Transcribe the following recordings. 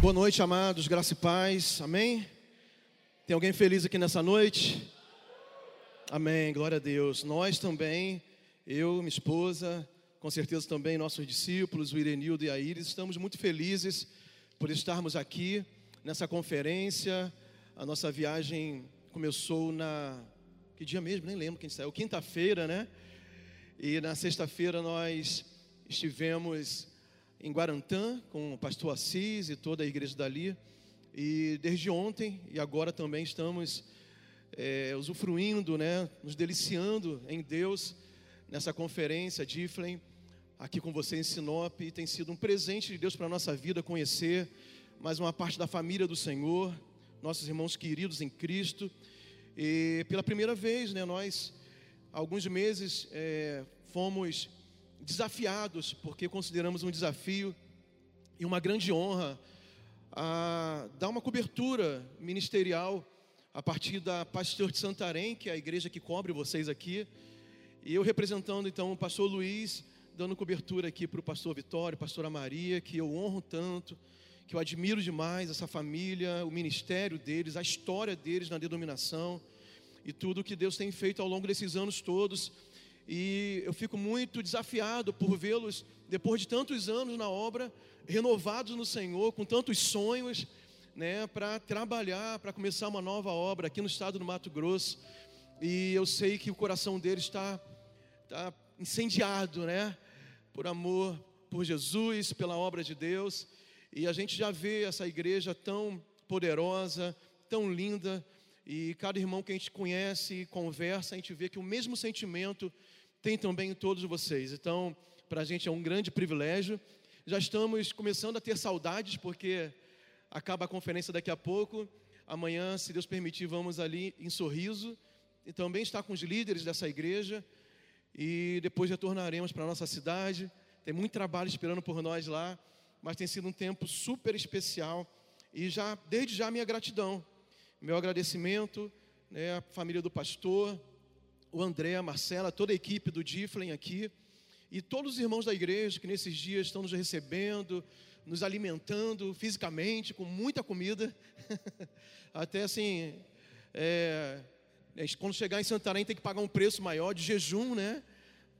Boa noite, amados, graça e paz, amém? Tem alguém feliz aqui nessa noite? Amém, glória a Deus. Nós também, eu, minha esposa, com certeza também nossos discípulos, o Irenildo e a Iris, estamos muito felizes por estarmos aqui nessa conferência. A nossa viagem começou na. Que dia mesmo? Nem lembro quem saiu. Quinta-feira, né? E na sexta-feira nós estivemos em Guarantã com o pastor Assis e toda a igreja dali. E desde ontem e agora também estamos é, usufruindo, né, nos deliciando em Deus nessa conferência Diflem, aqui com você em Sinop. E tem sido um presente de Deus para a nossa vida conhecer mais uma parte da família do Senhor, nossos irmãos queridos em Cristo. E pela primeira vez, né, nós, alguns meses, é, fomos desafiados, porque consideramos um desafio e uma grande honra a dar uma cobertura ministerial a partir da Pastor de Santarém, que é a igreja que cobre vocês aqui, e eu representando então o pastor Luiz, dando cobertura aqui para o pastor Vitório, pastora Maria, que eu honro tanto, que eu admiro demais essa família, o ministério deles, a história deles na denominação e tudo que Deus tem feito ao longo desses anos todos e eu fico muito desafiado por vê-los, depois de tantos anos na obra, renovados no Senhor, com tantos sonhos, né, para trabalhar, para começar uma nova obra aqui no estado do Mato Grosso. E eu sei que o coração deles está tá incendiado, né, por amor por Jesus, pela obra de Deus. E a gente já vê essa igreja tão poderosa, tão linda, e cada irmão que a gente conhece, conversa, a gente vê que o mesmo sentimento tem também em todos vocês. Então, para a gente é um grande privilégio. Já estamos começando a ter saudades, porque acaba a conferência daqui a pouco. Amanhã, se Deus permitir, vamos ali em Sorriso e também estar com os líderes dessa igreja. E depois retornaremos para a nossa cidade. Tem muito trabalho esperando por nós lá, mas tem sido um tempo super especial. E já, desde já, minha gratidão, meu agradecimento, né, à família do pastor, o André, a Marcela, toda a equipe do Diflen aqui e todos os irmãos da igreja que nesses dias estão nos recebendo, nos alimentando fisicamente com muita comida. Até assim, é, quando chegar em Santarém tem que pagar um preço maior de jejum, né?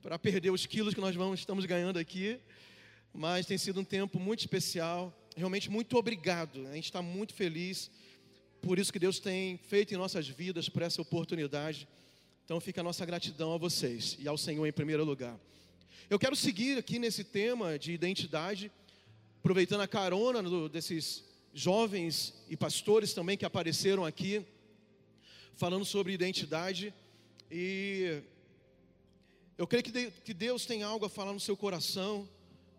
Para perder os quilos que nós vamos, estamos ganhando aqui. Mas tem sido um tempo muito especial. Realmente, muito obrigado. A gente está muito feliz por isso que Deus tem feito em nossas vidas, por essa oportunidade. Então fica a nossa gratidão a vocês e ao Senhor em primeiro lugar. Eu quero seguir aqui nesse tema de identidade, aproveitando a carona do, desses jovens e pastores também que apareceram aqui, falando sobre identidade. E eu creio que Deus tem algo a falar no seu coração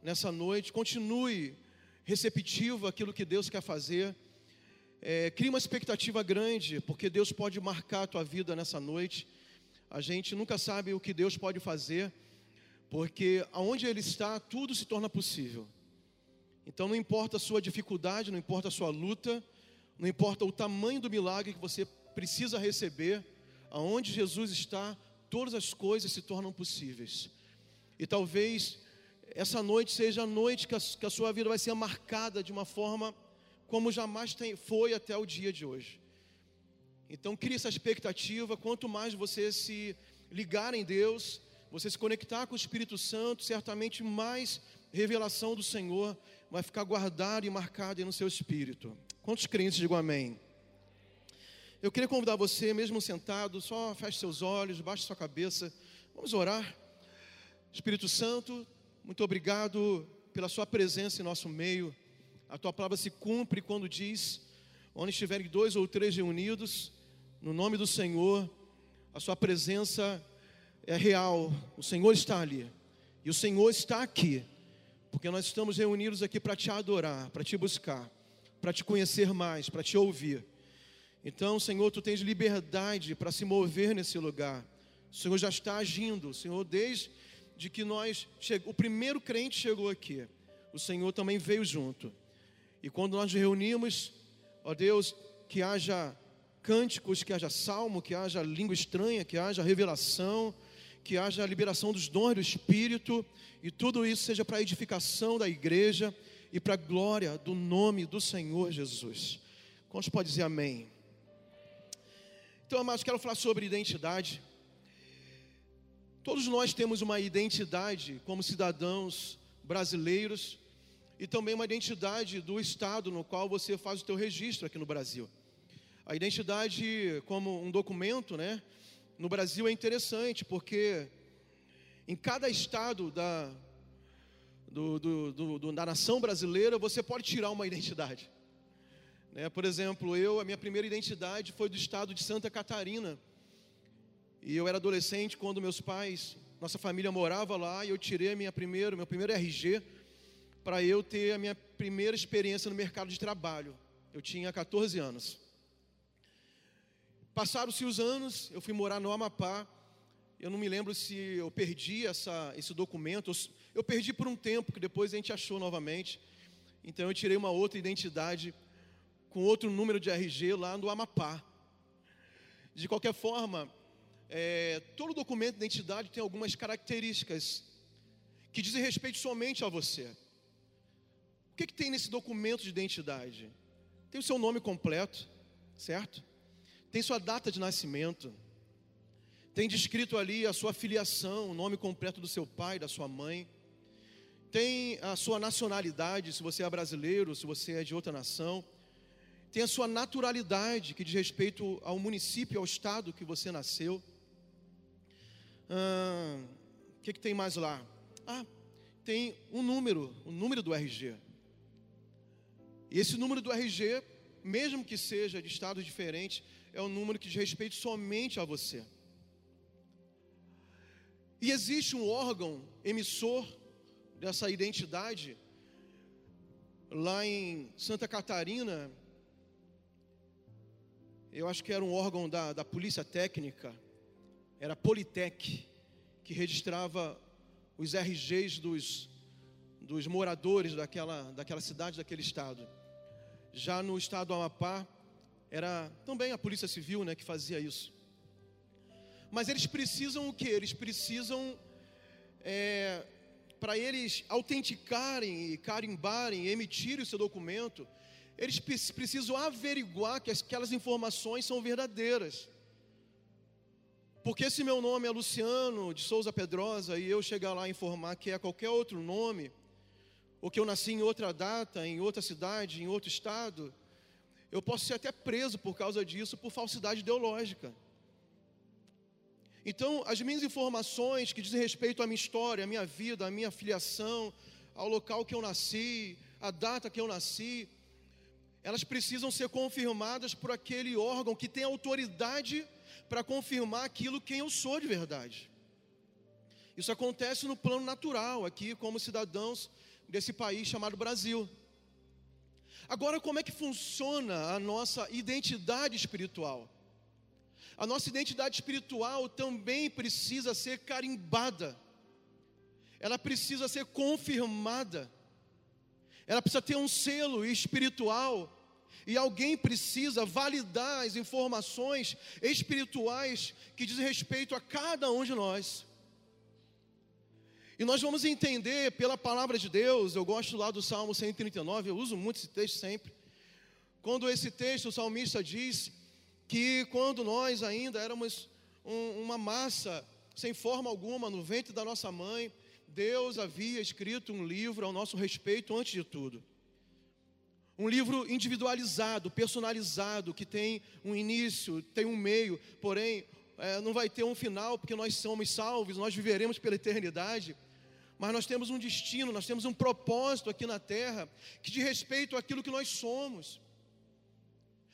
nessa noite. Continue receptivo àquilo que Deus quer fazer. É, crie uma expectativa grande, porque Deus pode marcar a tua vida nessa noite. A gente nunca sabe o que Deus pode fazer, porque aonde Ele está, tudo se torna possível. Então não importa a sua dificuldade, não importa a sua luta, não importa o tamanho do milagre que você precisa receber, aonde Jesus está, todas as coisas se tornam possíveis. E talvez essa noite seja a noite que a, sua vida vai ser marcada de uma forma como jamais foi até o dia de hoje. Então crie essa expectativa, quanto mais você se ligar em Deus, você se conectar com o Espírito Santo, certamente mais revelação do Senhor vai ficar guardada e marcada no seu espírito. Quantos crentes digam amém? Eu queria convidar você, mesmo sentado, só feche seus olhos, baixe sua cabeça. Vamos orar. Espírito Santo, muito obrigado pela sua presença em nosso meio. A tua palavra se cumpre quando diz: onde estiverem dois ou três reunidos, no nome do Senhor, a sua presença é real, o Senhor está ali, e o Senhor está aqui, porque nós estamos reunidos aqui para te adorar, para te buscar, para te conhecer mais, para te ouvir. Então, Senhor, tu tens liberdade para se mover nesse lugar. O Senhor já está agindo, o Senhor, desde que nós, o primeiro crente chegou aqui, o Senhor também veio junto. E quando nós reunimos, ó Deus, que haja cânticos, que haja salmo, que haja língua estranha, que haja revelação, que haja liberação dos dons do Espírito, e tudo isso seja para a edificação da igreja e para a glória do nome do Senhor Jesus. Quantos pode dizer amém? Então, amados, quero falar sobre identidade. Todos nós temos uma identidade como cidadãos brasileiros e também uma identidade do estado no qual você faz o teu registro aqui no Brasil. A identidade como um documento, né? No Brasil é interessante porque em cada estado da, do, do, do, da nação brasileira você pode tirar uma identidade. Né? Por exemplo, eu, a minha primeira identidade foi do estado de Santa Catarina. E eu era adolescente quando meus pais, nossa família morava lá, e eu tirei a minha primeira, meu primeiro RG para eu ter a minha primeira experiência no mercado de trabalho. Eu tinha 14 anos. Passaram-se os anos, eu fui morar no Amapá. Eu não me lembro se eu perdi essa, esse documento. Eu perdi por um tempo, que depois a gente achou novamente. Então eu tirei uma outra identidade com outro número de RG lá no Amapá. De qualquer forma, é, todo documento de identidade tem algumas características que dizem respeito somente a você. O que, que tem nesse documento de identidade? Tem o seu nome completo, certo? Tem sua data de nascimento. Tem descrito ali a sua filiação, o nome completo do seu pai, da sua mãe. Tem a sua nacionalidade, se você é brasileiro, se você é de outra nação. Tem a sua naturalidade, que diz respeito ao município, ao estado que você nasceu. Ah, o que, que tem mais lá? Ah, tem um número, o um número do RG. E esse número do RG, mesmo que seja de estados diferentes, é um número que diz respeito somente a você. E existe um órgão emissor dessa identidade lá em Santa Catarina. Eu acho que era um órgão da, da Polícia Técnica, era a Politec, que registrava os RGs dos, dos moradores daquela, daquela cidade, daquele estado. Já no estado do Amapá, era também a Polícia Civil né, que fazia isso. Mas eles precisam o que? Eles precisam, é, para eles autenticarem e carimbarem, emitirem o seu documento, eles precisam averiguar que aquelas informações são verdadeiras. Porque se meu nome é Luciano de Souza Pedrosa e eu chegar lá e informar que é qualquer outro nome, ou que eu nasci em outra data, em outra cidade, em outro estado, eu posso ser até preso por causa disso, por falsidade ideológica. Então, as minhas informações que dizem respeito à minha história, à minha vida, à minha filiação, ao local que eu nasci, à data que eu nasci, elas precisam ser confirmadas por aquele órgão que tem autoridade para confirmar aquilo quem eu sou de verdade. Isso acontece no plano natural, aqui, como cidadãos desse país chamado Brasil. Agora, como é que funciona a nossa identidade espiritual? A nossa identidade espiritual também precisa ser carimbada, ela precisa ser confirmada, ela precisa ter um selo espiritual, e alguém precisa validar as informações espirituais que dizem respeito a cada um de nós. E nós vamos entender pela palavra de Deus, eu gosto lá do Salmo 139, eu uso muito esse texto sempre. Quando esse texto, o salmista diz que quando nós ainda éramos um, uma massa sem forma alguma no ventre da nossa mãe, Deus havia escrito um livro ao nosso respeito antes de tudo. Um livro individualizado, personalizado, que tem um início, tem um meio, porém é, não vai ter um final, porque nós somos salvos, nós viveremos pela eternidade mas nós temos um destino, nós temos um propósito aqui na terra que diz respeito àquilo que nós somos.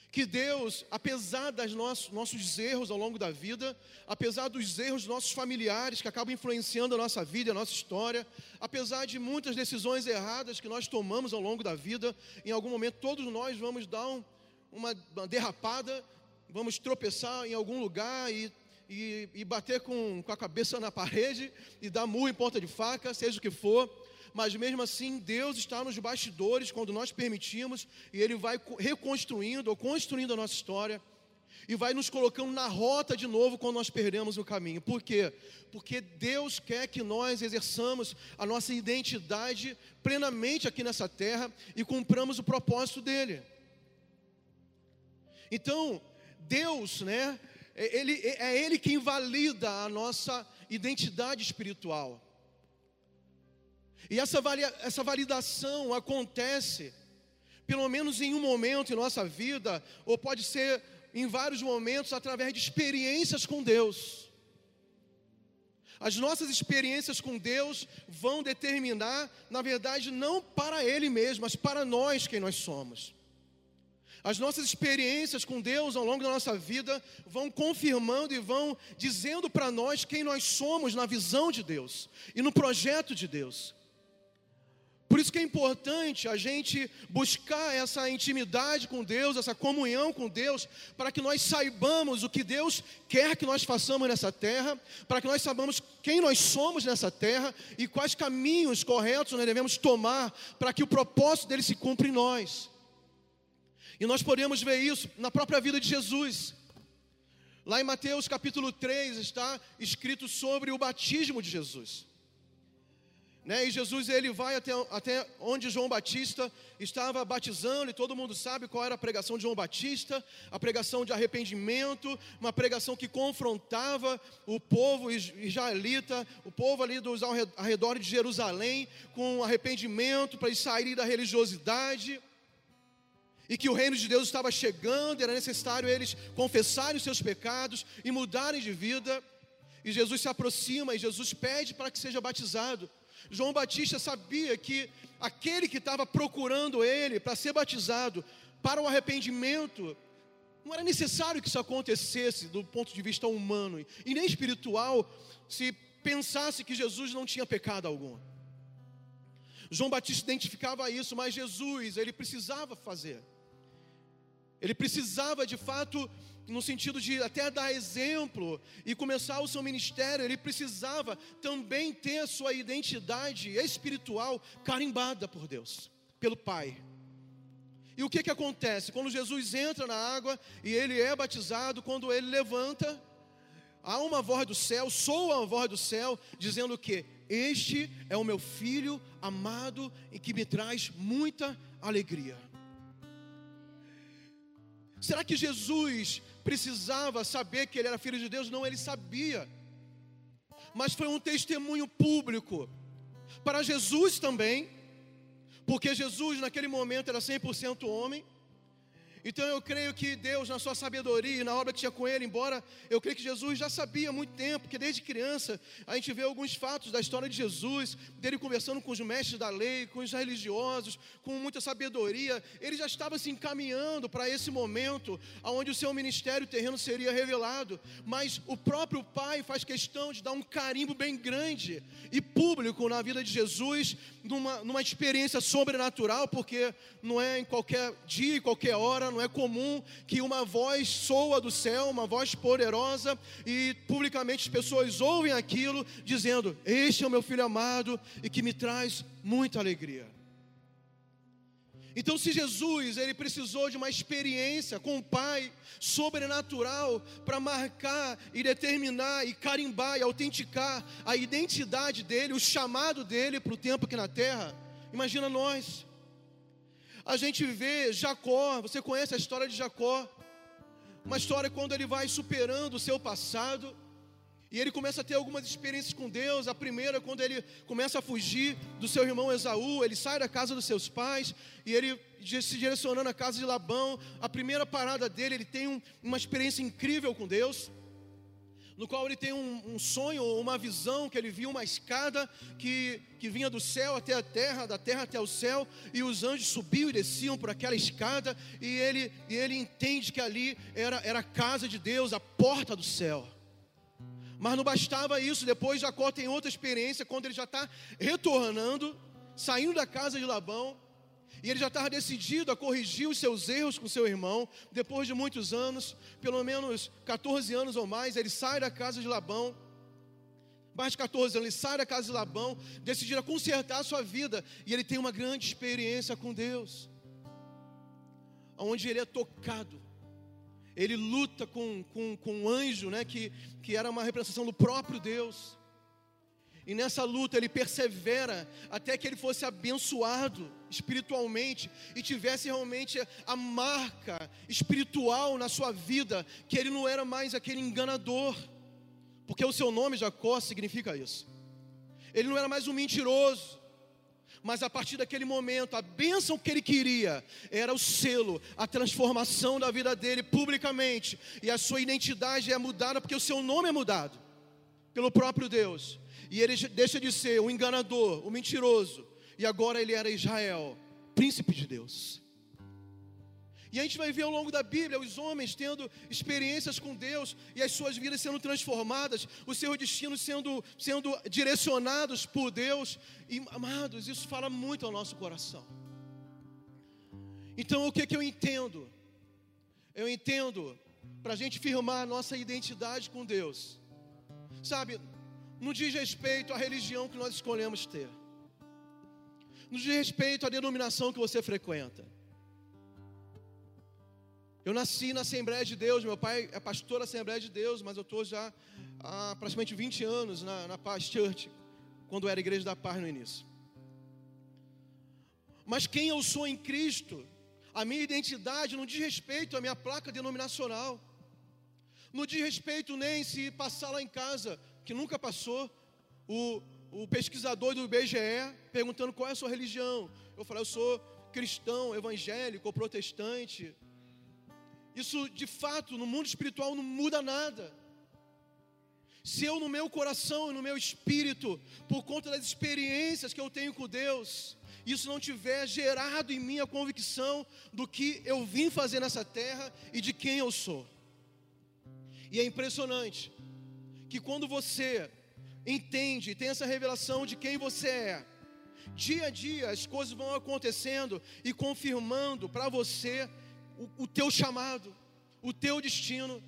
Que Deus, apesar dos nossos, nossos erros ao longo da vida, apesar dos erros dos nossos familiares que acabam influenciando a nossa vida, a nossa história, apesar de muitas decisões erradas que nós tomamos ao longo da vida, em algum momento todos nós vamos dar um, uma derrapada, vamos tropeçar em algum lugar e e, e bater com, com a cabeça na parede e dar murro em ponta de faca, seja o que for. Mas mesmo assim, Deus está nos bastidores quando nós permitimos e Ele vai reconstruindo ou construindo a nossa história e vai nos colocando na rota de novo quando nós perdemos o caminho. Por quê? Porque Deus quer que nós exerçamos a nossa identidade plenamente aqui nessa terra e cumpramos o propósito dele. Então, Deus, né, ele, é Ele que invalida a nossa identidade espiritual. E essa, essa validação acontece, pelo menos em um momento em nossa vida, ou pode ser em vários momentos, através de experiências com Deus. As nossas experiências com Deus vão determinar, na verdade, não para Ele mesmo, mas para nós quem nós somos. As nossas experiências com Deus ao longo da nossa vida vão confirmando e vão dizendo para nós quem nós somos na visão de Deus e no projeto de Deus. Por isso que é importante a gente buscar essa intimidade com Deus, essa comunhão com Deus, para que nós saibamos o que Deus quer que nós façamos nessa terra, para que nós saibamos quem nós somos nessa terra e quais caminhos corretos nós devemos tomar para que o propósito dele se cumpra em nós. E nós podemos ver isso na própria vida de Jesus. Lá em Mateus capítulo 3 está escrito sobre o batismo de Jesus. Né? E Jesus ele vai até, até onde João Batista estava batizando, e todo mundo sabe qual era a pregação de João Batista, a pregação de arrependimento, uma pregação que confrontava o povo israelita, o povo ali dos ao redor de Jerusalém, com arrependimento para eles saírem da religiosidade, e que o reino de Deus estava chegando, era necessário eles confessarem os seus pecados e mudarem de vida. E Jesus se aproxima e Jesus pede para que seja batizado. João Batista sabia que aquele que estava procurando ele para ser batizado para o arrependimento, não era necessário que isso acontecesse do ponto de vista humano e nem espiritual, se pensasse que Jesus não tinha pecado algum. João Batista identificava isso, mas Jesus, ele precisava fazer. Ele precisava de fato no sentido de até dar exemplo e começar o seu ministério, ele precisava também ter a sua identidade espiritual carimbada por Deus, pelo Pai. E o que que acontece? Quando Jesus entra na água e ele é batizado, quando ele levanta, há uma voz do céu, soa uma voz do céu, dizendo que este é o meu filho amado e que me traz muita alegria. Será que Jesus precisava saber que ele era filho de Deus? Não, ele sabia. Mas foi um testemunho público para Jesus também, porque Jesus naquele momento era 100% homem então eu creio que Deus, na sua sabedoria e na obra que tinha com ele, embora eu creio que Jesus já sabia há muito tempo, que desde criança a gente vê alguns fatos da história de Jesus, dele conversando com os mestres da lei, com os religiosos, com muita sabedoria, ele já estava se encaminhando para esse momento onde o seu ministério terreno seria revelado, mas o próprio Pai faz questão de dar um carimbo bem grande e público na vida de Jesus, numa, numa experiência sobrenatural, porque não é em qualquer dia, em qualquer hora, não é comum que uma voz soa do céu, uma voz poderosa, e publicamente as pessoas ouvem aquilo, dizendo: Este é o meu filho amado e que me traz muita alegria. Então, se Jesus ele precisou de uma experiência com o Pai sobrenatural para marcar e determinar e carimbar e autenticar a identidade dele, o chamado dele para o tempo aqui na terra, imagina nós a gente vê Jacó, você conhece a história de Jacó, uma história quando ele vai superando o seu passado, e ele começa a ter algumas experiências com Deus. A primeira, quando ele começa a fugir do seu irmão Esaú, ele sai da casa dos seus pais e ele se direcionando à casa de Labão. A primeira parada dele, ele tem um, uma experiência incrível com Deus no qual ele tem um, um sonho, uma visão, que ele viu uma escada que, que vinha do céu até a terra, da terra até o céu, e os anjos subiam e desciam por aquela escada, e ele, e ele entende que ali era, era a casa de Deus, a porta do céu. Mas não bastava isso, depois Jacó tem outra experiência, quando ele já está retornando, saindo da casa de Labão, e ele já estava decidido a corrigir os seus erros com seu irmão. Depois de muitos anos, pelo menos 14 anos ou mais, ele sai da casa de Labão. Mais de 14 anos, ele sai da casa de Labão, decidido a consertar a sua vida. E ele tem uma grande experiência com Deus, onde ele é tocado. ele luta com, com, com um anjo, né, que, que era uma representação do próprio Deus. E nessa luta ele persevera até que ele fosse abençoado espiritualmente e tivesse realmente a marca espiritual na sua vida, que ele não era mais aquele enganador, porque o seu nome Jacó significa isso. Ele não era mais um mentiroso, mas a partir daquele momento, a bênção que ele queria era o selo, a transformação da vida dele publicamente, e a sua identidade é mudada porque o seu nome é mudado pelo próprio Deus, e ele deixa de ser o enganador, o mentiroso, e agora ele era Israel, príncipe de Deus. E a gente vai ver ao longo da Bíblia os homens tendo experiências com Deus e as suas vidas sendo transformadas, os seus destinos sendo, sendo direcionados por Deus. E, amados, isso fala muito ao nosso coração. Então, o que, que eu entendo? Eu entendo, para a gente firmar a nossa identidade com Deus, sabe, não diz respeito à religião que nós escolhemos ter, não diz respeito à denominação que você frequenta. Eu nasci na Assembleia de Deus, meu pai é pastor da Assembleia de Deus, mas eu estou já há praticamente 20 anos na, na Paz Church, quando era Igreja da Paz no início. Mas quem eu sou em Cristo, a minha identidade não diz respeito à minha placa denominacional, não diz respeito nem se passar lá em casa, que nunca passou, o, o pesquisador do IBGE perguntando qual é a sua religião. Eu falei, eu sou cristão, evangélico protestante. Isso de fato no mundo espiritual não muda nada. Se eu no meu coração e no meu espírito, por conta das experiências que eu tenho com Deus, isso não tiver gerado em mim a convicção do que eu vim fazer nessa terra e de quem eu sou. E é impressionante que quando você entende tem essa revelação de quem você é, dia a dia as coisas vão acontecendo e confirmando para você o, o teu chamado, o teu destino.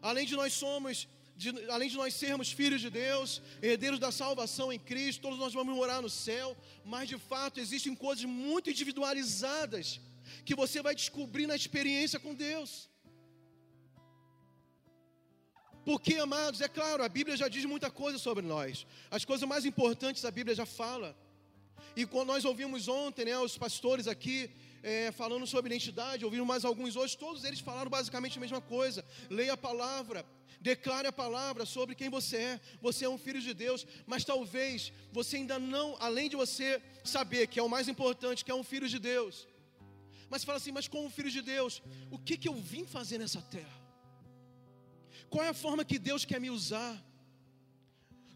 Além de nós somos, de, além de nós sermos filhos de Deus, herdeiros da salvação em Cristo, todos nós vamos morar no céu, mas de fato existem coisas muito individualizadas que você vai descobrir na experiência com Deus. Porque, amados, é claro, a Bíblia já diz muita coisa sobre nós. As coisas mais importantes a Bíblia já fala. E quando nós ouvimos ontem, né, os pastores aqui é, falando sobre identidade, ouviram mais alguns hoje, todos eles falaram basicamente a mesma coisa. Leia a palavra, declare a palavra sobre quem você é. Você é um filho de Deus, mas talvez você ainda não, além de você saber que é o mais importante, que é um filho de Deus, mas fala assim: mas como filho de Deus, o que, que eu vim fazer nessa terra? Qual é a forma que Deus quer me usar?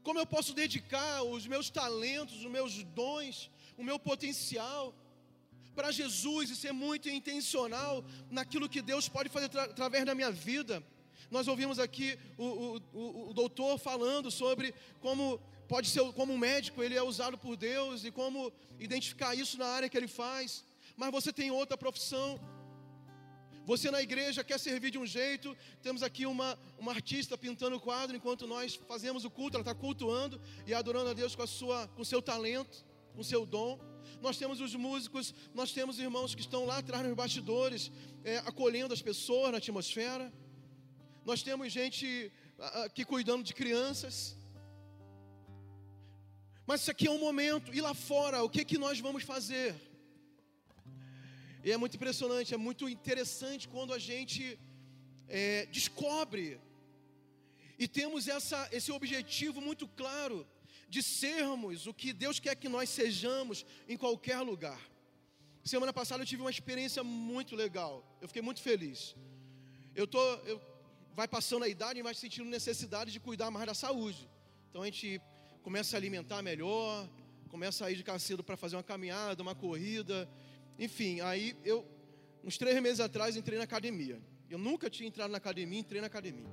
Como eu posso dedicar os meus talentos, os meus dons, o meu potencial? para Jesus e ser muito intencional naquilo que Deus pode fazer através da minha vida. Nós ouvimos aqui o, o, o, o doutor falando sobre como pode ser como um médico, ele é usado por Deus e como identificar isso na área que ele faz. Mas você tem outra profissão. Você na igreja quer servir de um jeito. Temos aqui uma, uma artista pintando o quadro enquanto nós fazemos o culto. Ela está cultuando e adorando a Deus com, a sua, com o seu talento, com o seu dom nós temos os músicos, nós temos irmãos que estão lá atrás nos bastidores, é, acolhendo as pessoas na atmosfera. Nós temos gente aqui cuidando de crianças. Mas isso aqui é um momento, e lá fora, o que, que nós vamos fazer? E é muito impressionante, é muito interessante quando a gente é, descobre e temos essa, esse objetivo muito claro de sermos o que Deus quer que nós sejamos em qualquer lugar. Semana passada eu tive uma experiência muito legal. Eu fiquei muito feliz. Eu tô, eu, vai passando a idade e vai sentindo necessidade de cuidar mais da saúde. Então a gente começa a alimentar melhor, começa a ir de cedo para fazer uma caminhada, uma corrida, enfim. Aí eu, uns três meses atrás, entrei na academia. Eu nunca tinha entrado na academia, entrei na academia.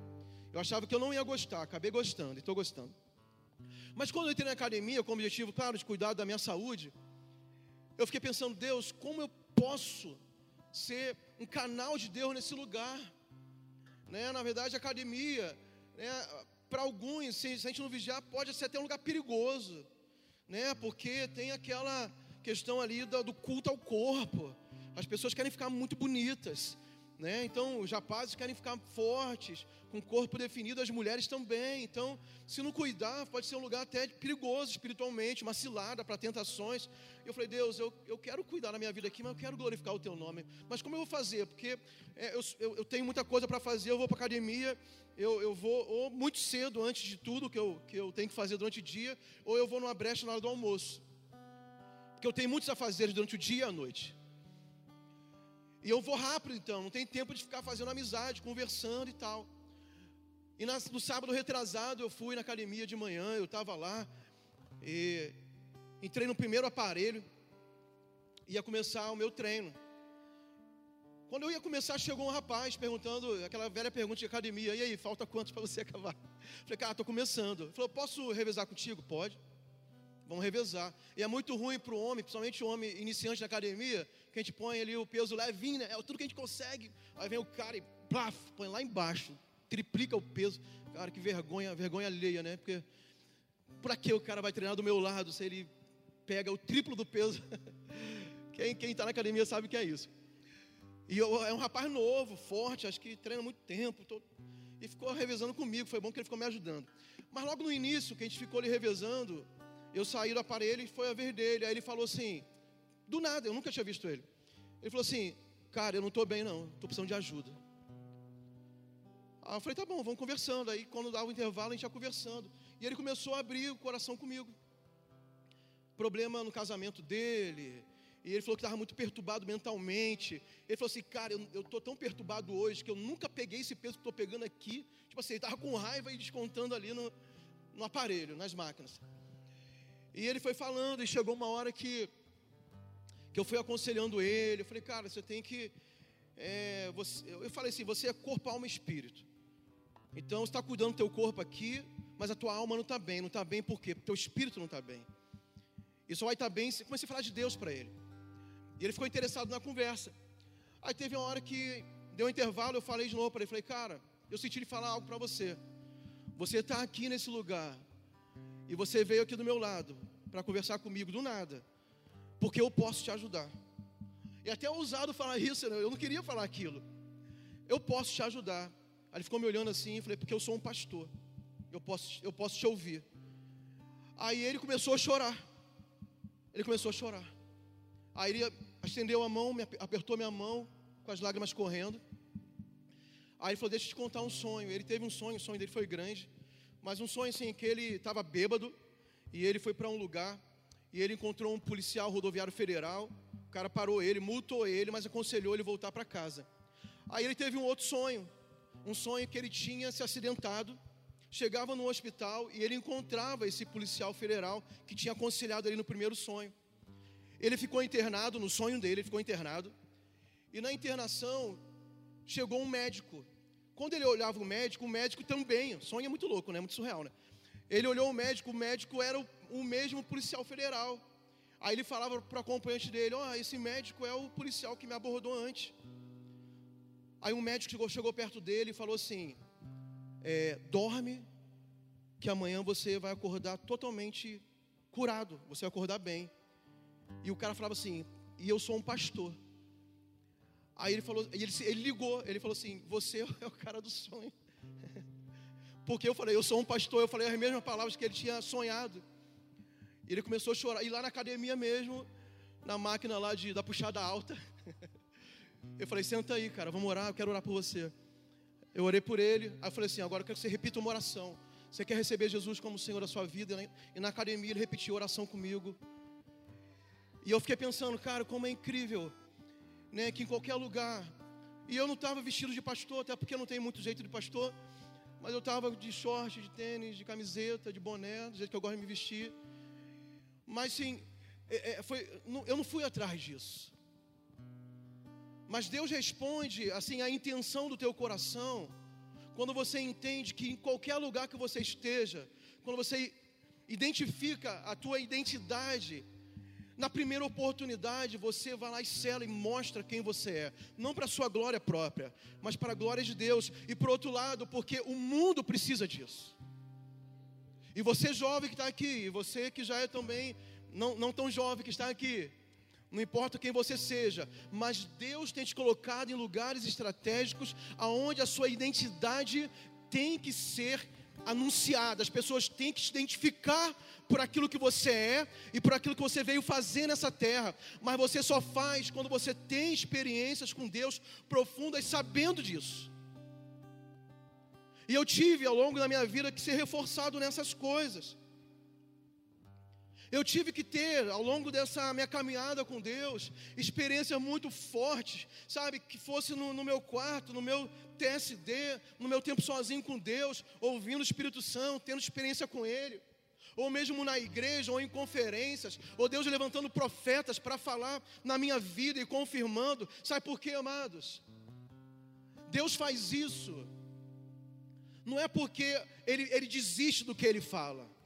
Eu achava que eu não ia gostar, acabei gostando e estou gostando. Mas quando eu entrei na academia com o objetivo, claro, de cuidar da minha saúde, eu fiquei pensando, Deus, como eu posso ser um canal de Deus nesse lugar? Né? Na verdade, a academia, né, para alguns, se a gente não vigiar, pode ser até um lugar perigoso, né? porque tem aquela questão ali do, culto ao corpo. As pessoas querem ficar muito bonitas. né? Então, os rapazes querem ficar fortes, com corpo definido, as mulheres também. Então, se não cuidar, pode ser um lugar até perigoso espiritualmente, uma cilada para tentações. Eu falei, Deus, eu, eu quero cuidar da minha vida aqui, mas eu quero glorificar o Teu nome. Mas como eu vou fazer? Porque é, eu, eu, eu, tenho muita coisa para fazer, eu vou para academia, eu, eu vou ou muito cedo, antes de tudo que eu, que eu tenho que fazer durante o dia, ou eu vou numa brecha na hora do almoço. Porque eu tenho muitos a fazer durante o dia e a noite. E eu vou rápido então, não tem tempo de ficar fazendo amizade, conversando e tal. E no sábado retrasado eu fui na academia de manhã, eu estava lá, e entrei no primeiro aparelho, ia começar o meu treino. Quando eu ia começar, chegou um rapaz perguntando, aquela velha pergunta de academia, e aí, falta quantos para você acabar? Falei, cara, estou começando. Ele falou, posso revezar contigo? Pode. Vamos revezar. E é muito ruim para o homem, principalmente o homem iniciante na academia, que a gente põe ali o peso levinho, né? É tudo que a gente consegue. Aí vem o cara e plaf, põe lá embaixo, triplica o peso. Cara, que vergonha, vergonha alheia, né? Porque para que o cara vai treinar do meu lado se ele pega o triplo do peso? Quem está na academia sabe que é isso. E eu, é um rapaz novo, forte, acho que treina muito tempo. Tô, e ficou revezando comigo, foi bom que ele ficou me ajudando. Mas logo no início, que a gente ficou ali revezando, eu saí do aparelho e foi a ver dele. Aí ele falou assim, do nada, eu nunca tinha visto ele. Ele falou assim, cara, eu não estou bem não, estou precisando de ajuda. Aí eu falei, tá bom, vamos conversando. Aí quando dava o intervalo, a gente ia conversando. E ele começou a abrir o coração comigo. Problema no casamento dele. E ele falou que estava muito perturbado mentalmente. Ele falou assim, cara, eu estou tão perturbado hoje que eu nunca peguei esse peso que estou pegando aqui. Tipo assim, ele estava com raiva e descontando ali no, no aparelho, nas máquinas. E ele foi falando, e chegou uma hora que, que eu fui aconselhando ele. Eu falei, cara, você tem que. É, você, eu falei assim: você é corpo, alma e espírito. Então você está cuidando do teu corpo aqui, mas a tua alma não está bem. Não está bem por quê? Porque teu espírito não está bem. E só vai estar tá bem se comecei a falar de Deus para ele. E ele ficou interessado na conversa. Aí teve uma hora que deu um intervalo, eu falei de novo para ele, falei, cara, eu senti ele falar algo para você. Você está aqui nesse lugar e você veio aqui do meu lado para conversar comigo do nada, porque eu posso te ajudar. E até ousado falar isso, né? eu não queria falar aquilo. Eu posso te ajudar. Aí ele ficou me olhando assim e falei, porque eu sou um pastor. Eu posso, eu posso te ouvir. Aí ele começou a chorar. Ele começou a chorar. Aí ele estendeu a mão, apertou minha mão, com as lágrimas correndo. Aí ele falou: Deixa eu te contar um sonho. Ele teve um sonho, o sonho dele foi grande. Mas um sonho assim, que ele estava bêbado e ele foi para um lugar e ele encontrou um policial rodoviário federal. O cara parou ele, multou ele, mas aconselhou ele voltar para casa. Aí ele teve um outro sonho, um sonho que ele tinha se acidentado, chegava no hospital e ele encontrava esse policial federal que tinha aconselhado ele no primeiro sonho. Ele ficou internado, no sonho dele, ele ficou internado. E na internação chegou um médico quando ele olhava o médico, o médico também, sonho é muito louco, né? Muito surreal, né? Ele olhou o médico, o médico era o, o mesmo policial federal. Aí ele falava para o acompanhante dele: Ó, oh, esse médico é o policial que me abordou antes. Aí um médico chegou, chegou perto dele e falou assim: é, Dorme, que amanhã você vai acordar totalmente curado, você vai acordar bem. E o cara falava assim: E eu sou um pastor. Aí ele falou, ele, ele ligou, ele falou assim: Você é o cara do sonho. Porque eu falei, eu sou um pastor, eu falei as mesmas palavras que ele tinha sonhado. Ele começou a chorar. E lá na academia mesmo, na máquina lá de, da puxada alta, eu falei: Senta aí, cara, vamos orar, eu quero orar por você. Eu orei por ele, aí eu falei assim: Agora eu quero que você repita uma oração. Você quer receber Jesus como Senhor da sua vida? E na academia ele repetiu a oração comigo. E eu fiquei pensando, cara, como é incrível né, que em qualquer lugar. E eu não estava vestido de pastor, até porque não tem muito jeito de pastor. Mas eu estava de short, de tênis, de camiseta, de boné, do jeito que eu gosto de me vestir. Mas sim, é, é, foi, eu não fui atrás disso. Mas Deus responde assim a intenção do teu coração quando você entende que em qualquer lugar que você esteja, quando você identifica a tua identidade na primeira oportunidade, você vai lá e sela e mostra quem você é, não para sua glória própria, mas para a glória de Deus, e por outro lado, porque o mundo precisa disso. E você jovem que está aqui, e você que já é também não, não tão jovem que está aqui, não importa quem você seja, mas Deus tem te colocado em lugares estratégicos aonde a sua identidade tem que ser anunciada, as pessoas têm que te identificar por aquilo que você é e por aquilo que você veio fazer nessa terra, mas você só faz quando você tem experiências com Deus profundas sabendo disso. E eu tive ao longo da minha vida que ser reforçado nessas coisas. Eu tive que ter, ao longo dessa minha caminhada com Deus, experiências muito fortes, sabe? Que fosse no, no, meu quarto, no meu TSD, no meu tempo sozinho com Deus, ouvindo o Espírito Santo, tendo experiência com Ele, ou mesmo na igreja, ou em conferências, ou Deus levantando profetas para falar na minha vida e confirmando. Sabe por quê, amados? Deus faz isso, não é porque Ele, ele desiste do que Ele fala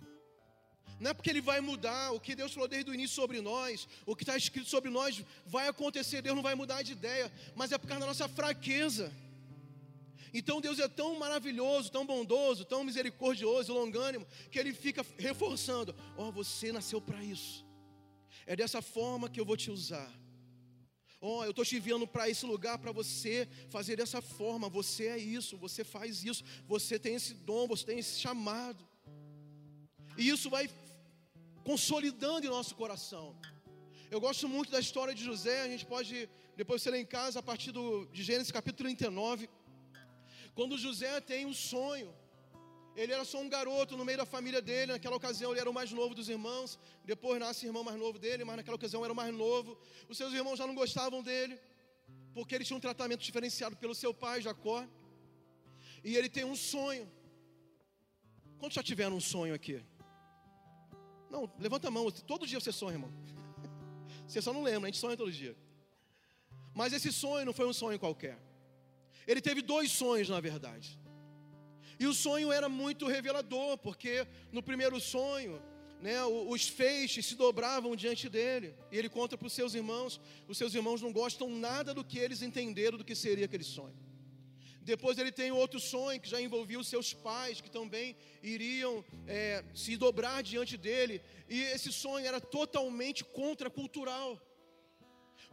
não é porque Ele vai mudar o que Deus falou desde o início sobre nós, o que está escrito sobre nós vai acontecer, Deus não vai mudar de ideia, mas é por causa da nossa fraqueza. Então Deus é tão maravilhoso, tão bondoso, tão misericordioso, longânimo, que Ele fica reforçando: Ó, oh, você nasceu para isso, é dessa forma que eu vou te usar. Ó, oh, eu estou te enviando para esse lugar para você fazer dessa forma. Você é isso, você faz isso, você tem esse dom, você tem esse chamado. E isso vai consolidando em nosso coração. Eu gosto muito da história de José, a gente pode depois ser em casa a partir do, de Gênesis capítulo 39. Quando José tem um sonho, ele era só um garoto no meio da família dele, naquela ocasião ele era o mais novo dos irmãos, depois nasce o irmão mais novo dele, mas naquela ocasião era o mais novo. Os seus irmãos já não gostavam dele, porque ele tinha um tratamento diferenciado pelo seu pai, Jacó. E ele tem um sonho. Quantos já tiveram um sonho aqui? Não, levanta a mão. Todo dia você sonha, irmão. Você só não lembra, a gente sonha todo dia. Mas esse sonho não foi um sonho qualquer. Ele teve dois sonhos, na verdade. E o sonho era muito revelador, porque no primeiro sonho, né, os feixes se dobravam diante dele. E ele conta para os seus irmãos. Os seus irmãos não gostam nada do que eles entenderam do que seria aquele sonho. Depois ele tem outro sonho que já envolvia os seus pais, que também iriam é, se dobrar diante dele. E esse sonho era totalmente contracultural.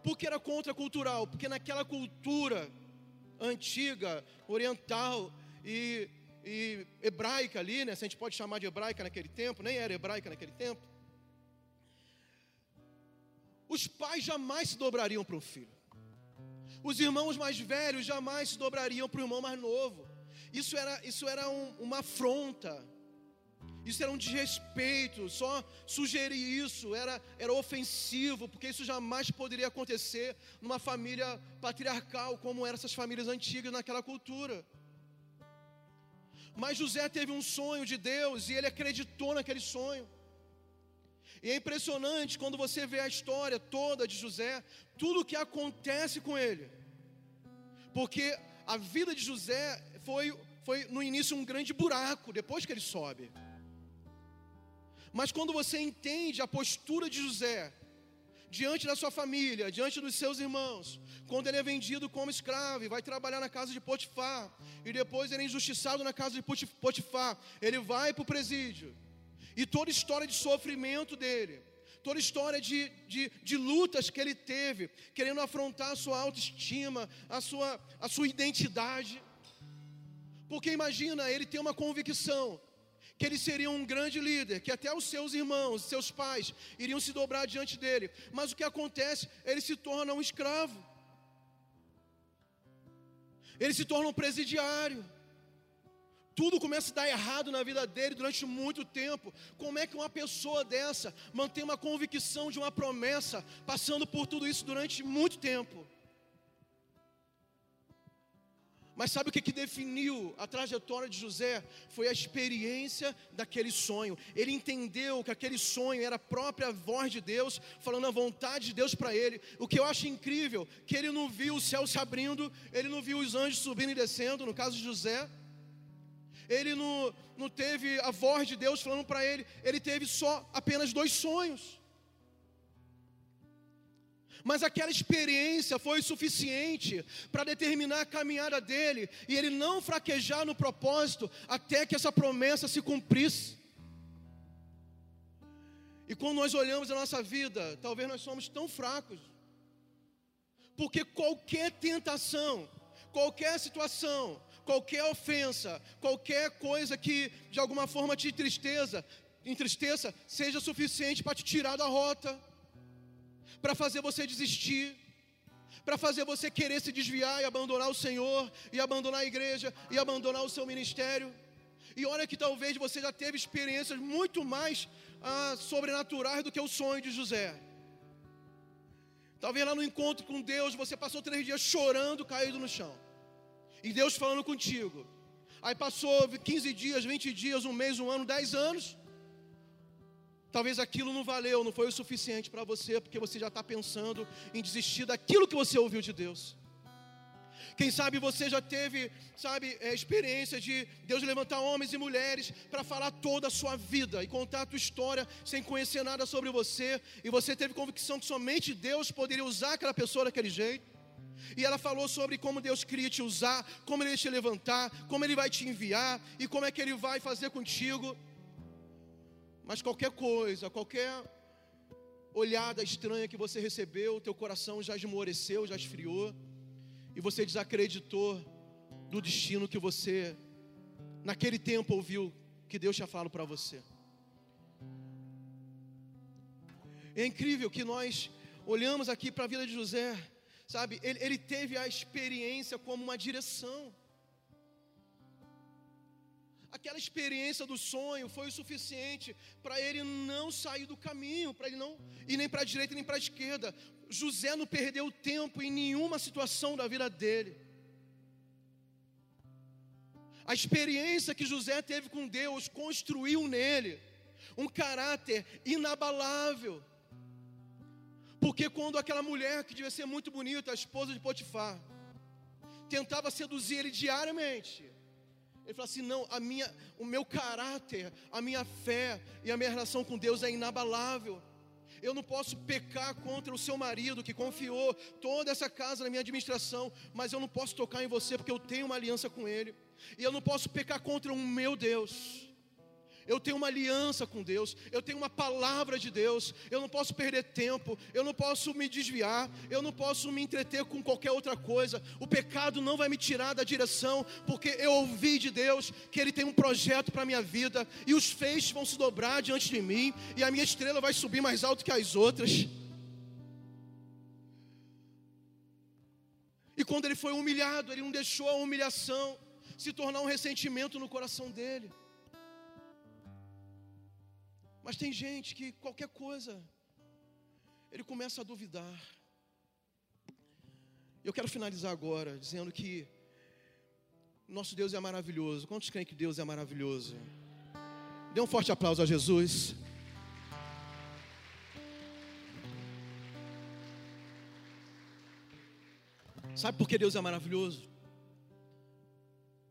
Por que era contracultural? Porque naquela cultura antiga, oriental e, e hebraica ali, né? Se a gente pode chamar de hebraica naquele tempo, nem era hebraica naquele tempo. Os pais jamais se dobrariam para um filho. Os irmãos mais velhos jamais se dobrariam para o irmão mais novo. Isso era, isso era um, uma afronta. Isso era um desrespeito. Só sugerir isso era, era ofensivo, porque isso jamais poderia acontecer numa família patriarcal, como eram essas famílias antigas naquela cultura. Mas José teve um sonho de Deus e ele acreditou naquele sonho. E é impressionante quando você vê a história toda de José, tudo o que acontece com ele. Porque a vida de José foi, foi no início um grande buraco, depois que ele sobe. Mas quando você entende a postura de José, diante da sua família, diante dos seus irmãos, quando ele é vendido como escravo e vai trabalhar na casa de Potifar, e depois ele é injustiçado na casa de Potifar, ele vai para o presídio e toda história de sofrimento dele, toda história de, de, de, lutas que ele teve, querendo afrontar a sua autoestima, a sua, a sua identidade. Porque imagina, ele tem uma convicção que ele seria um grande líder, que até os seus irmãos, seus pais, iriam se dobrar diante dele. Mas o que acontece? Ele se torna um escravo. Ele se torna um presidiário tudo começa a dar errado na vida dele durante muito tempo. Como é que uma pessoa dessa mantém uma convicção de uma promessa, passando por tudo isso durante muito tempo? Mas sabe o que, que definiu a trajetória de José? Foi a experiência daquele sonho. Ele entendeu que aquele sonho era a própria voz de Deus, falando a vontade de Deus para ele. O que eu acho incrível, que ele não viu o céu se abrindo, ele não viu os anjos subindo e descendo, no caso de José ele não, não teve a voz de Deus falando para ele, ele teve só apenas dois sonhos. Mas aquela experiência foi suficiente para determinar a caminhada dele e ele não fraquejar no propósito até que essa promessa se cumprisse. E quando nós olhamos a nossa vida, talvez nós somos tão fracos, porque qualquer tentação, qualquer situação, qualquer ofensa, qualquer coisa que de alguma forma te tristeza, entristeça, seja suficiente para te tirar da rota, para fazer você desistir, para fazer você querer se desviar e abandonar o Senhor, e abandonar a igreja, e abandonar o seu ministério. E olha que talvez você já teve experiências muito mais ah, sobrenaturais do que o sonho de José. Talvez lá no encontro com Deus você passou três dias chorando, caído no chão. E Deus falando contigo. Aí passou 15 dias, 20 dias, um mês, um ano, 10 anos. Talvez aquilo não valeu, não foi o suficiente para você, porque você já está pensando em desistir daquilo que você ouviu de Deus. Quem sabe você já teve, sabe, é, experiência de Deus levantar homens e mulheres para falar toda a sua vida e contar a tua história sem conhecer nada sobre você, e você teve convicção que somente Deus poderia usar aquela pessoa daquele jeito. E ela falou sobre como Deus queria te usar, como Ele ia te levantar, como Ele vai te enviar e como é que Ele vai fazer contigo. Mas qualquer coisa, qualquer olhada estranha que você recebeu, teu coração já esmoreceu, já esfriou, e você desacreditou do destino que você, naquele tempo, ouviu que Deus tinha falado para você. É incrível que nós olhamos aqui para a vida de José, sabe? Ele, ele teve a experiência como uma direção. Aquela experiência do sonho foi o suficiente para ele não sair do caminho, para ele não ir nem para a direita nem para a esquerda. José não perdeu tempo em nenhuma situação da vida dele. A experiência que José teve com Deus construiu nele um caráter inabalável. Porque quando aquela mulher que devia ser muito bonita, a esposa de Potifar, tentava seduzir ele diariamente, ele falou assim: não, a minha, o meu caráter, a minha fé e a minha relação com Deus é inabalável. Eu não posso pecar contra o seu marido que confiou toda essa casa na minha administração, mas eu não posso tocar em você porque eu tenho uma aliança com ele. E eu não posso pecar contra o meu Deus eu tenho uma aliança com Deus, eu tenho uma palavra de Deus, eu não posso perder tempo, eu não posso me desviar, eu não posso me entreter com qualquer outra coisa. O pecado não vai me tirar da direção, porque eu ouvi de Deus que Ele tem um projeto para a minha vida, e os feixes vão se dobrar diante de mim, e a minha estrela vai subir mais alto que as outras. E quando ele foi humilhado, ele não deixou a humilhação se tornar um ressentimento no coração dele. Mas tem gente que qualquer coisa, ele começa a duvidar. Eu quero finalizar agora dizendo que nosso Deus é maravilhoso. Quantos creem que Deus é maravilhoso? Dê um forte aplauso a Jesus. Sabe por que Deus é maravilhoso?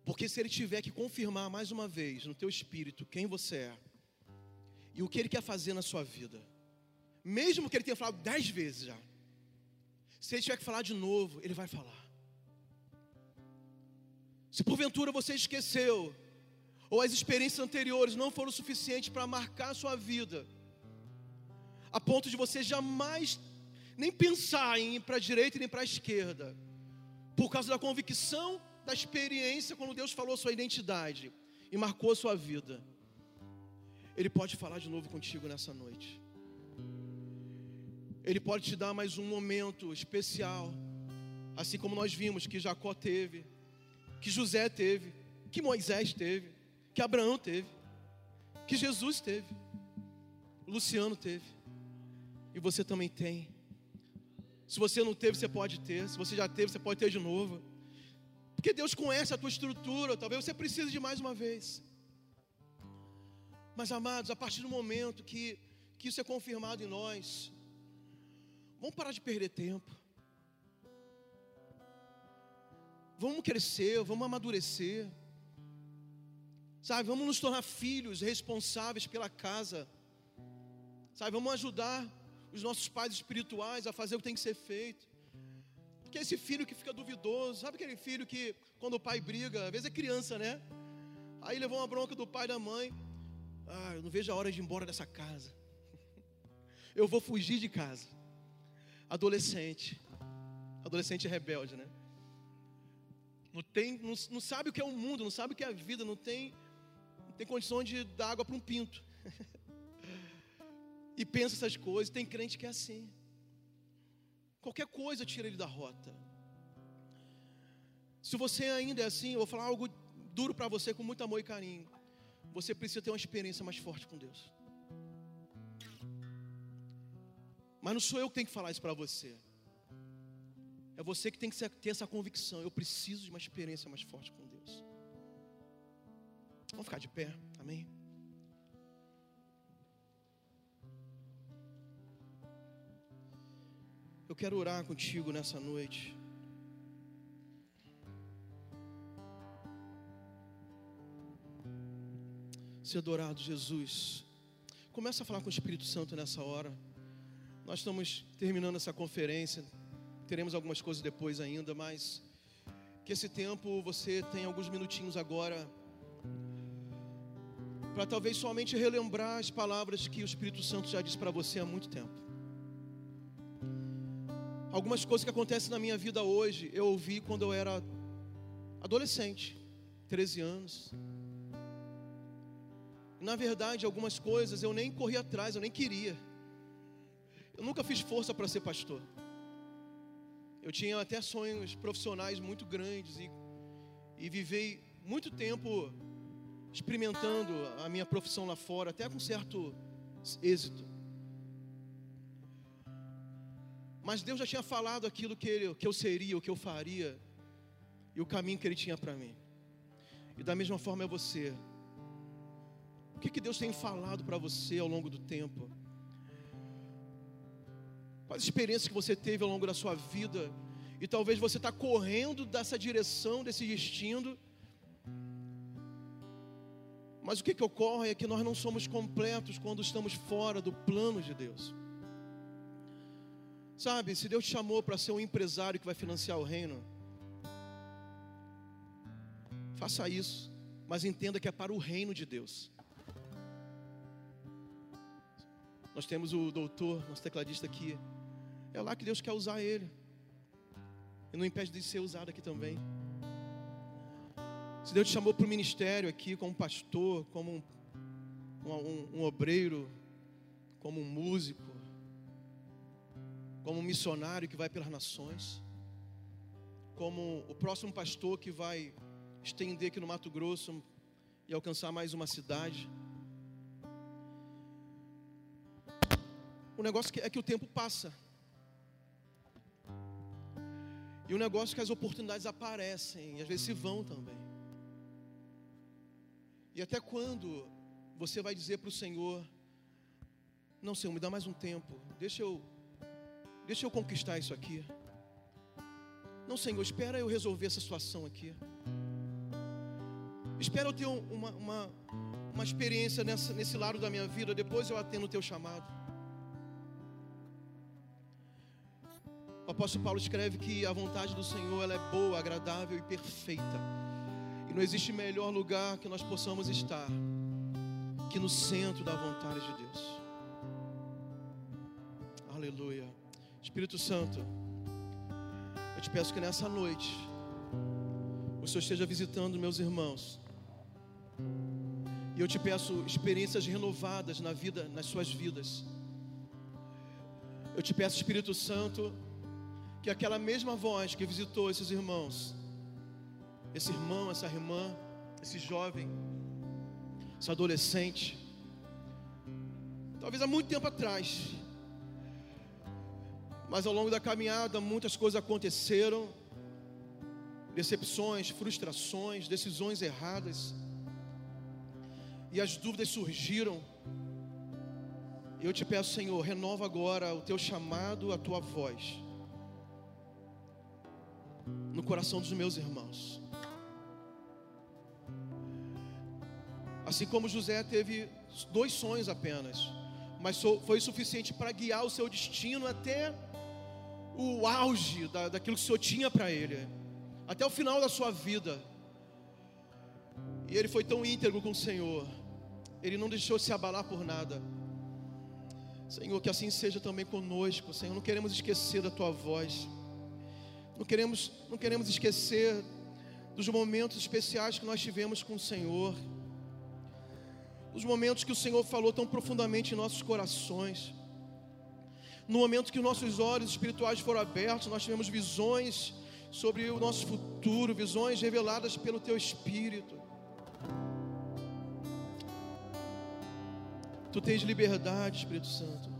Porque se Ele tiver que confirmar mais uma vez no teu espírito quem você é, e o que Ele quer fazer na sua vida. Mesmo que Ele tenha falado dez vezes já. Se Ele tiver que falar de novo, Ele vai falar. Se porventura você esqueceu, ou as experiências anteriores não foram suficientes para marcar a sua vida, a ponto de você jamais nem pensar em ir para a direita nem para a esquerda, por causa da convicção da experiência quando Deus falou sua identidade e marcou a sua vida. Ele pode falar de novo contigo nessa noite. Ele pode te dar mais um momento especial, assim como nós vimos que Jacó teve, que José teve, que Moisés teve, que Abraão teve, que Jesus teve, Luciano teve, e você também tem. Se você não teve, você pode ter. Se você já teve, você pode ter de novo. Porque Deus conhece a tua estrutura. Talvez você precise de mais uma vez. Mas amados, a partir do momento que, que isso é confirmado em nós, vamos parar de perder tempo. Vamos crescer, vamos amadurecer. Sabe, vamos nos tornar filhos responsáveis pela casa. Sabe, vamos ajudar os nossos pais espirituais a fazer o que tem que ser feito. Porque esse filho que fica duvidoso, sabe aquele filho que quando o pai briga, às vezes é criança, né? Aí levou uma bronca do pai e da mãe. Ah, eu não vejo a hora de ir embora dessa casa. Eu vou fugir de casa. Adolescente. Adolescente rebelde, né? Não, tem, não, não sabe o que é o mundo, não sabe o que é a vida, não tem, não tem condição de dar água para um pinto. e pensa essas coisas. Tem crente que é assim. Qualquer coisa tira ele da rota. Se você ainda é assim, eu vou falar algo duro para você com muito amor e carinho. Você precisa ter uma experiência mais forte com Deus. Mas não sou eu que tenho que falar isso para você. É você que tem que ter essa convicção. Eu preciso de uma experiência mais forte com Deus. Vamos ficar de pé, amém? Eu quero orar contigo nessa noite. Ser adorado, Jesus. Começa a falar com o Espírito Santo nessa hora. Nós estamos terminando essa conferência. Teremos algumas coisas depois ainda, mas que esse tempo você tenha alguns minutinhos agora para talvez somente relembrar as palavras que o Espírito Santo já disse para você há muito tempo. Algumas coisas que acontecem na minha vida hoje, eu ouvi quando eu era adolescente, 13 anos. Na verdade, algumas coisas eu nem corri atrás, eu nem queria. Eu nunca fiz força para ser pastor. Eu tinha até sonhos profissionais muito grandes e, e vivei muito tempo experimentando a minha profissão lá fora, até com certo êxito. Mas Deus já tinha falado aquilo que, ele, que eu seria, o que eu faria e o caminho que Ele tinha para mim. E da mesma forma é você. O que, que Deus tem falado para você ao longo do tempo? Quais experiências que você teve ao longo da sua vida? E talvez você está correndo dessa direção, desse destino. Mas o que, que ocorre é que nós não somos completos quando estamos fora do plano de Deus. Sabe, se Deus te chamou para ser um empresário que vai financiar o reino, faça isso, mas entenda que é para o reino de Deus. Nós temos o doutor, nosso tecladista aqui. É lá que Deus quer usar ele. E não impede de ser usado aqui também. Se Deus te chamou para o ministério aqui, como pastor, como um, um, um obreiro, como um músico, como um missionário que vai pelas nações, como o próximo pastor que vai estender aqui no Mato Grosso e alcançar mais uma cidade. O negócio é que o tempo passa. E o negócio é que as oportunidades aparecem e às vezes se vão também. E até quando você vai dizer para o Senhor: Não, Senhor, me dá mais um tempo, deixa eu, deixa eu conquistar isso aqui. Não, Senhor, espera eu resolver essa situação aqui. Espera eu ter uma, uma, uma experiência nessa, nesse lado da minha vida, depois eu atendo o teu chamado. Apóstolo Paulo escreve que a vontade do Senhor ela é boa, agradável e perfeita. E não existe melhor lugar que nós possamos estar que no centro da vontade de Deus. Aleluia. Espírito Santo, eu te peço que nessa noite o Senhor esteja visitando meus irmãos. E eu te peço experiências renovadas na vida, nas suas vidas. Eu te peço, Espírito Santo, que aquela mesma voz que visitou esses irmãos, esse irmão, essa irmã, esse jovem, esse adolescente, talvez há muito tempo atrás, mas ao longo da caminhada muitas coisas aconteceram, decepções, frustrações, decisões erradas, e as dúvidas surgiram. Eu te peço, Senhor, renova agora o teu chamado, a tua voz no coração dos meus irmãos. Assim como José teve dois sonhos apenas, mas foi suficiente para guiar o seu destino até o auge da, daquilo que o Senhor tinha para ele, até o final da sua vida. E ele foi tão íntegro com o Senhor, ele não deixou se abalar por nada. Senhor, que assim seja também conosco, Senhor. Não queremos esquecer da tua voz. Não queremos, não queremos esquecer dos momentos especiais que nós tivemos com o Senhor. Os momentos que o Senhor falou tão profundamente em nossos corações. No momento que nossos olhos espirituais foram abertos, nós tivemos visões sobre o nosso futuro, visões reveladas pelo teu espírito. Tu tens liberdade, Espírito Santo.